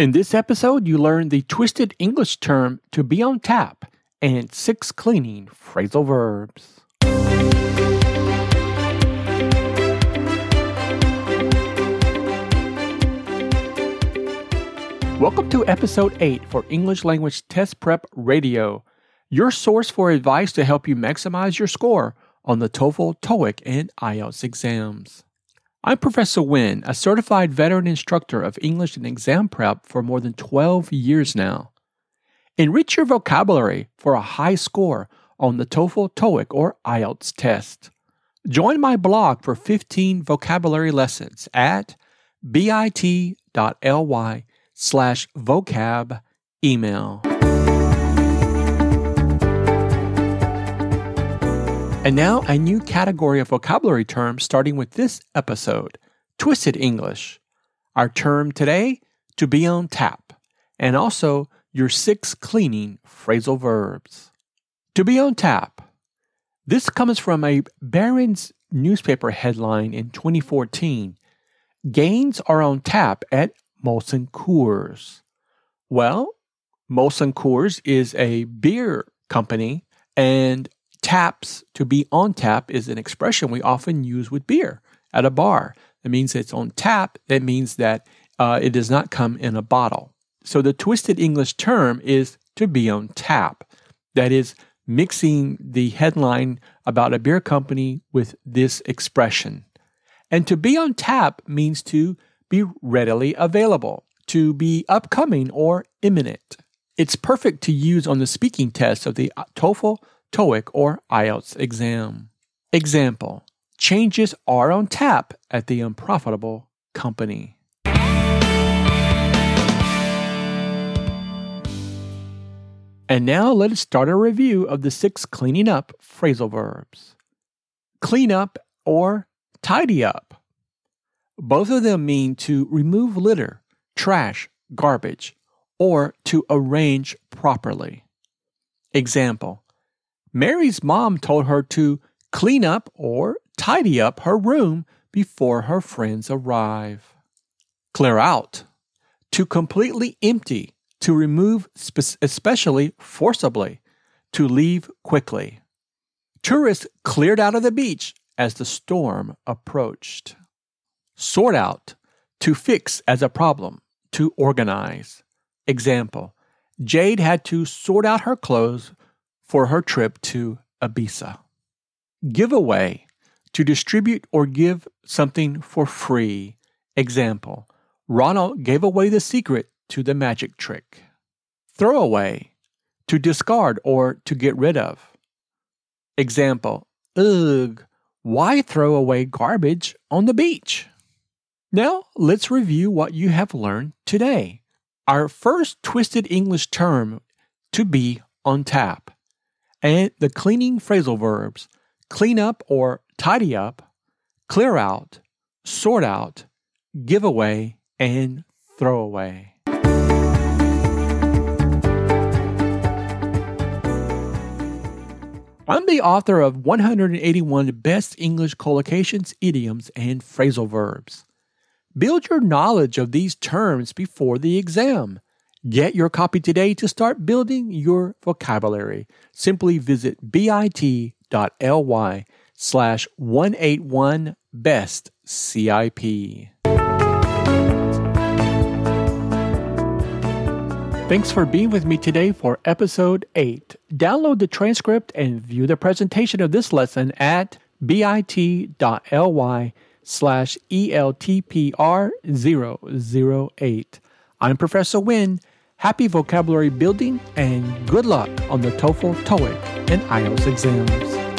In this episode, you learn the twisted English term to be on tap and six cleaning phrasal verbs. Welcome to episode 8 for English Language Test Prep Radio, your source for advice to help you maximize your score on the TOEFL, TOEIC, and IELTS exams. I'm Professor Winn, a certified veteran instructor of English and exam prep for more than 12 years now. Enrich your vocabulary for a high score on the TOEFL, TOEIC, or IELTS test. Join my blog for 15 vocabulary lessons at bit.ly slash vocab email. And now, a new category of vocabulary terms starting with this episode Twisted English. Our term today, to be on tap, and also your six cleaning phrasal verbs. To be on tap. This comes from a Barron's newspaper headline in 2014. Gains are on tap at Molson Coors. Well, Molson Coors is a beer company, and taps, to be on tap, is an expression we often use with beer at a bar. It means it's on tap. It means that uh, it does not come in a bottle. So the twisted English term is to be on tap. That is mixing the headline about a beer company with this expression. And to be on tap means to be readily available, to be upcoming or imminent. It's perfect to use on the speaking test of the TOEFL, TOEIC, or IELTS exam. Example Changes are on tap at the unprofitable company. And now let us start a review of the six cleaning up phrasal verbs. Clean up or tidy up. Both of them mean to remove litter, trash, garbage, or to arrange properly. Example Mary's mom told her to clean up or tidy up her room before her friends arrive. Clear out. To completely empty, to remove, especially forcibly, to leave quickly. Tourists cleared out of the beach as the storm approached. Sort out, to fix as a problem, to organize. Example Jade had to sort out her clothes for her trip to Ibiza. Give away, to distribute or give something for free. Example Ronald gave away the secret to the magic trick. Throw away, to discard or to get rid of. Example Ugh, why throw away garbage on the beach? Now, let's review what you have learned today. Our first twisted English term, to be on tap and the cleaning phrasal verbs clean up or tidy up, clear out, sort out, give away, and throw away. I'm the author of 181 Best English Collocations, Idioms, and Phrasal Verbs. Build your knowledge of these terms before the exam. Get your copy today to start building your vocabulary. Simply visit bit.ly slash 181 best CIP. Thanks for being with me today for episode 8. Download the transcript and view the presentation of this lesson at bit.ly slash ELTPR008. I'm Professor Winn Happy vocabulary building and good luck on the TOEFL, TOEIC, and IELTS exams.